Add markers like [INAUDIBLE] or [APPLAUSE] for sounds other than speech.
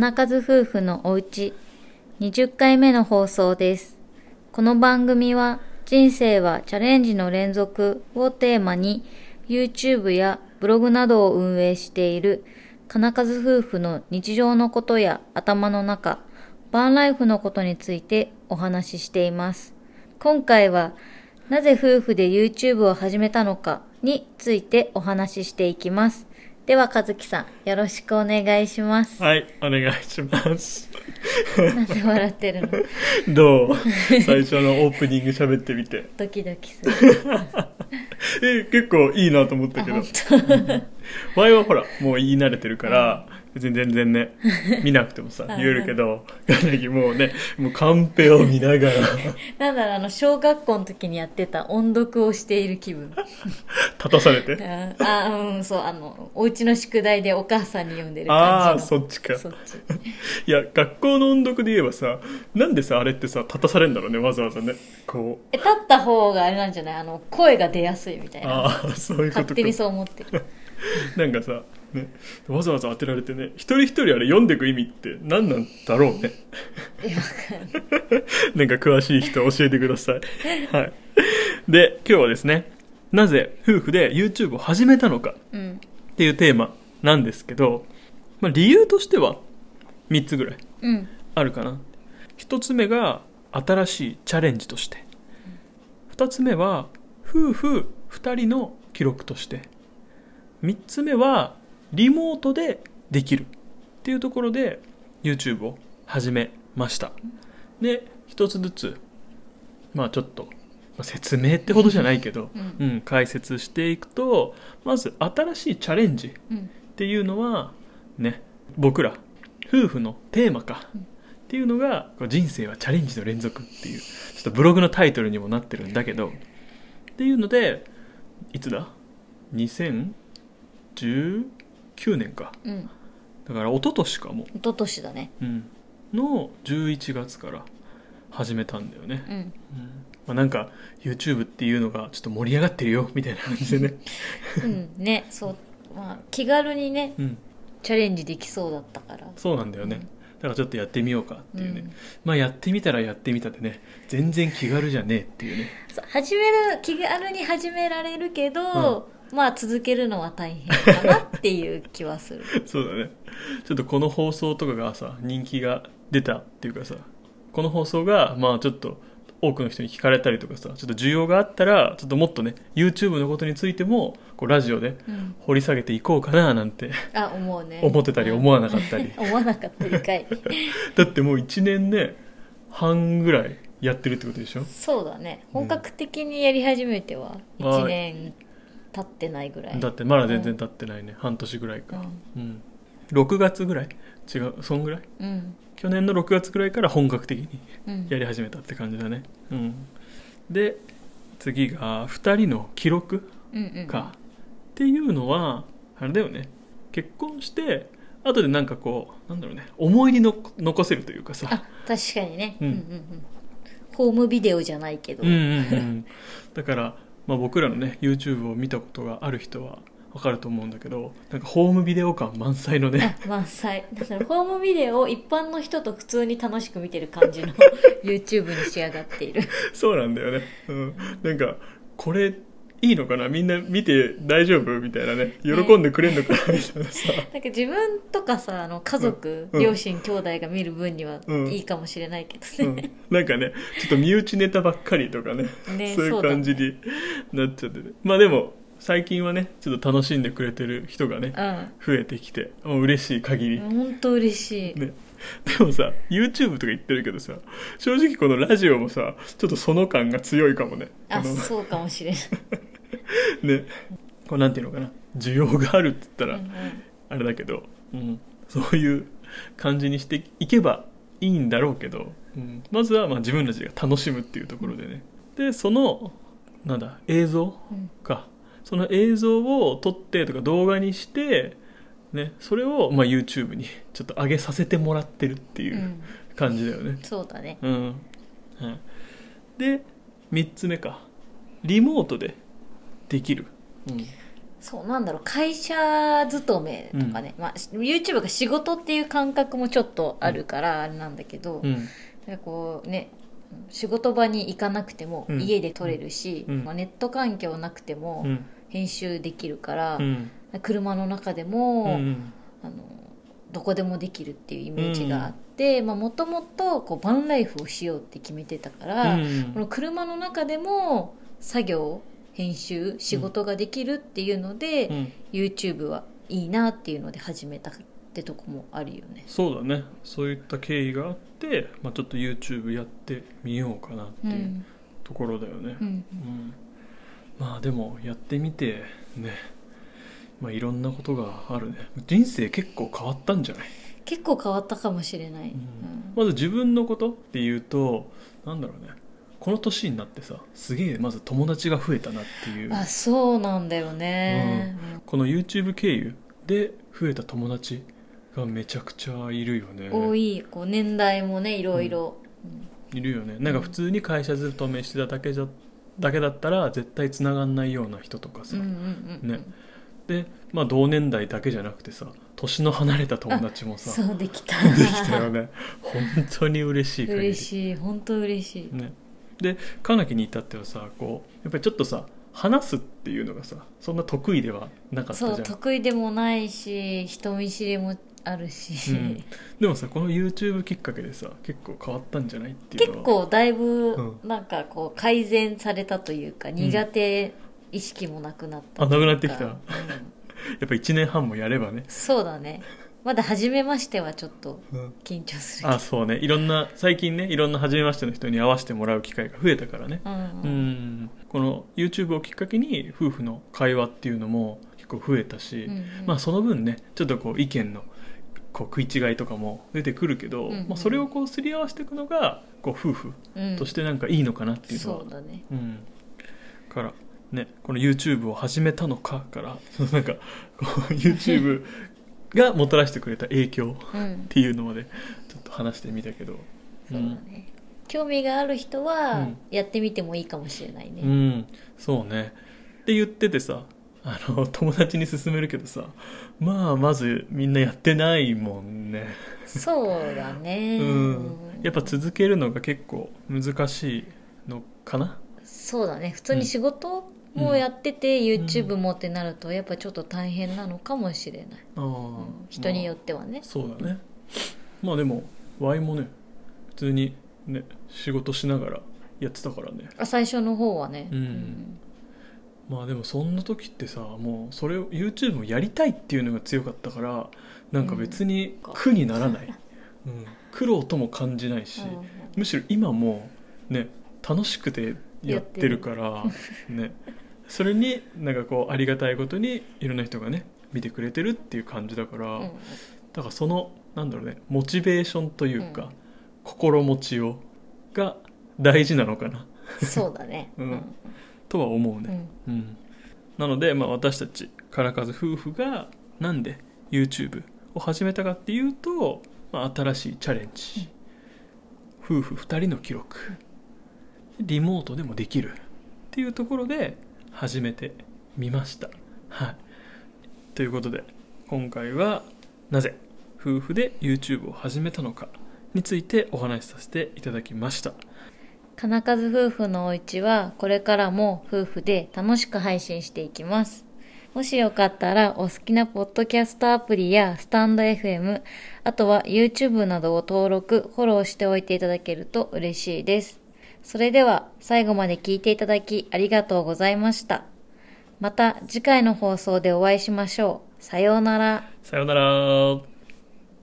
金数夫婦のおうち20回目の放送です。この番組は人生はチャレンジの連続をテーマに YouTube やブログなどを運営している金数夫婦の日常のことや頭の中、バンライフのことについてお話ししています。今回はなぜ夫婦で YouTube を始めたのかについてお話ししていきます。では和樹さん、よろしくお願いします。はい、お願いします。なんで笑ってるの？[LAUGHS] どう？最初のオープニング喋ってみて。ドキドキする。[LAUGHS] え、結構いいなと思ったあ、けど本。前はほら、もう言い慣れてるから、別に全然ね、[LAUGHS] 見なくてもさ、うん言えるけど、もうね、もうカンペを見ながら、当。[LAUGHS] なんだろう、あの、小学校の時にやってた音読をしている気分。[LAUGHS] 立たされて？あ、あうん、そう、あの、お家の宿題でお母さんに読んでるああー、感じの。そっちか。そっち。いや、学校の音読で言えばさ、なんでさ、あれってさ、立たされるんだろうね、わざわざね。こう。え、立った方があれなんじゃない？あの、声が出やすいみたいな。ああ、そういうことか。勝手にそう思ってる。[LAUGHS] なんかさ、ね、わざわざ当てられてね、一人一人あれ読んでいく意味って何なんだろうね。なんか詳しい人教えてください。はい。で、今日はですね、なぜ夫婦で YouTube を始めたのかうん。っていうテーマなんですけど、まあ理由としては3つぐらいうん。あるかな。1つ目が新しいチャレンジとして。2つ目は夫婦2人の記録として。3つ目はリモートでできるっていうところで YouTube を始めました。で、1つずつ、まあちょっと、まあ説明ってほどじゃないけど、うんうん、解説していくと、まず新しいチャレンジうん。っていうのはね僕ら夫婦のテーマかうんっていうのが人生はチャレンジの連続っていうちょっとブログのタイトルにもなってるんだけどっていうのでいつだ？2019年か。うん。だから一昨年かも、一昨年だね。うん、の11月から始めたんだよね、うん。うん。まあ、なんか YouTube っていうのがちょっと盛り上がってるよ [LAUGHS] みたいな感じでね、[LAUGHS] うん。ね、そう。まあ、気軽にね、うん、チャレンジできそうだったから。そうなんだよね。だからちょっとやってみようかっていうね、うん。まあやってみたらやってみたでね。全然気軽じゃねえっていうね。始める気軽に始められるけど、まあ続けるのは大変かなっていう気はする。[LAUGHS] そうだね。ちょっとこの放送とかがさ人気が出たっていうかさこの放送がまあちょっと多くの人に聞かれたりとかさちょっと需要があったらちょっともっとね YouTube のことについてもこうラジオでうん。掘り下げていこうかななんてあ思うね。思ってたり思わなかったり。思わなかったり [LAUGHS] かい。[LAUGHS] だってもう1年ね半ぐらいやってるってことでしょ？そうだね。本格的にやり始めてはうん1年経ってないぐらい。だってまだ全然経ってないね、半年ぐらいか。うん。うん。6月ぐらい？違うそんぐらい？うん。去年の6月ぐらいから本格的にうん。やり始めたって感じだね。うん。で次が2人の記録うんうんか、っていうのはあれだよね。結婚して後でなんかこうなんだろうね。思い出の残せるというかさ。あ確かにね、ううんん、うんうん。ホームビデオじゃないけど、うんうんうん。だから、まあ、僕らのね YouTube を見たことがある人はわかると思うんだけどなんかホームビデオ感満載のね。あ満載。だからホームビデオを一般の人と普通に楽しく見てる感じの [LAUGHS] YouTube に仕上がっている。そうなんだよね、うん、なんかこれいいのかな？みんな見て大丈夫？みたいなね。喜んでくれんのかな？[LAUGHS] みたいなさ。なんか自分とかさあの家族、うん。両親兄弟が見る分にはうんいいかもしれないけどね、うん、なんかねちょっと身内ネタばっかりとかね。ね [LAUGHS] そういう感じになっちゃってねまあでも最近はねちょっと楽しんでくれてる人がね増えてきてもう嬉しい限り、うん本当嬉しい、ね。でもさ YouTube とか言ってるけどさ正直このラジオもさちょっとその感が強いかもね。あそうかもしれない、[LAUGHS] [LAUGHS] ねこうなんていうのかな。需要があるって言ったらうんうん。あれだけど、うん、そういう感じにしていけばいいんだろうけど、うん、まずはまあ自分たちが楽しむっていうところでね。でそのなんだ映像うん。か。その映像を撮ってとか動画にして、ね、それをまあ YouTube にちょっと上げさせてもらってるっていううん。感じだよね。そうだね。うん、はい、で3つ目か。リモートでできる、うん、そうなんだろう会社勤めとかね、まあ、YouTube が仕事っていう感覚もちょっとあるからあれなんだけど、うん。なんかこうね仕事場に行かなくてもうん。家で撮れるし、うん。まあ、ネット環境なくてもうん。編集できるからう、ん。車の中でうも、ん。あのどこでもできるっていうイメージがあってもともとバンライフをしようって決めてたから、うん。この車の中でも作業編集仕事ができるっていうので、うん。YouTube はいいなっていうので始めたってとこもあるよね。そうだね。そういった経緯があって、まあ、ちょっと YouTube やってみようかなってういうん。ところだよね、うん。うん。まあでもやってみてね。まあいろんなことがあるね。人生結構変わったんじゃない、結構変わったかもしれない、うん。まず自分のことっていうとなんだろうねこの年になってさすげえまず友達が増えたなっていう。あそうなんだよね、この YouTube 経由で増えた友達がめちゃくちゃいるよね。多いこう年代もねいろいろ、いるよね。なんか普通に会社勤めしてただけじゃだけだったら絶対つながんないような人とかさ、うん、うんうんうん。ね。でまあ同年代だけじゃなくてさ年の離れた友達もさそうできた。できたよね。本当に嬉しい嬉しい本当嬉しい、ね、でカナキに至ってはさこうやっぱりちょっとさ話すっていうのがさそんな得意ではなかったじゃそうん得意でもないし人見知りもあるし、うん。でもさこの YouTube きっかけでさ結構変わったんじゃないっていう結構だいぶうなんかこう改善されたというか、苦手意識もなくなったあなくなってきた。うん。[LAUGHS] やっぱ1年半もやればね、そうだねまだ初めましてはちょっと緊張するあそうね。いろんな最近ねいろんな初めましての人に会わせてもらう機会が増えたからね。うんううん。んこの YouTube をきっかけに夫婦の会話っていうのも結構増えたし、うんうん。まあその分ねちょっとこう意見のこう食い違いとかも出てくるけど、うんうん。まあ、それをこうすり合わせていくのがこう夫婦うん。としてなんかいいのかなっていうのは、そうだね。うん、からねこの YouTube を始めたのかから [LAUGHS] なんかこう YouTube がもたらしてくれた影響うん。っていうのまでちょっと話してみたけど。そうだね。興味がある人うはん。やってみてもいいかもしれないうん、ね、うん。そうね。って言っててさあの友達に勧めるけどさまあまずみんなやってないもんね。そうだね。うん。やっぱ続けるのが結構難しいのかな？そうだね。普通に仕事もやってて、YouTube もってなるとやっぱちょっと大変なのかもしれない、あー人によまってはね。あ、そうだね。まあでも Y もね普通にね仕事しながらやってたからね。あ最初の方はね、うん。まあでもそんな時ってさもうそれを YouTube をやりたいっていうのが強かったからなんか別に苦にならない、[LAUGHS] うん、苦労とも感じないし、うん。むしろ今もね楽しくてやってるからね。それになんかこうありがたいことにいろんな人がね見てくれてるっていう感じだから、うん。だからそのなんだろうねモチベーションというか、うん。心持ちをが大事なのかな。そうだね。[LAUGHS] うん。とは思ううね、ん。うん。なので、まあ、私たちからかず夫婦がなんで YouTube を始めたかっていうと、まあ、新しいチャレンジ、夫婦2人の記録リモートでもできるっていうところで始めてみましたはいということで今回はなぜ夫婦で YouTube を始めたのかについてお話しさせていただきました金数夫婦のお家はこれからも夫婦で楽しく配信していきます。もしよかったらお好きなポッドキャストアプリやスタンド FM、あとは YouTube などを登録、フォローしておいていただけると嬉しいです。それでは最後まで聞いていただきありがとうございました。また次回の放送でお会いしましょう。さようなら。さようなら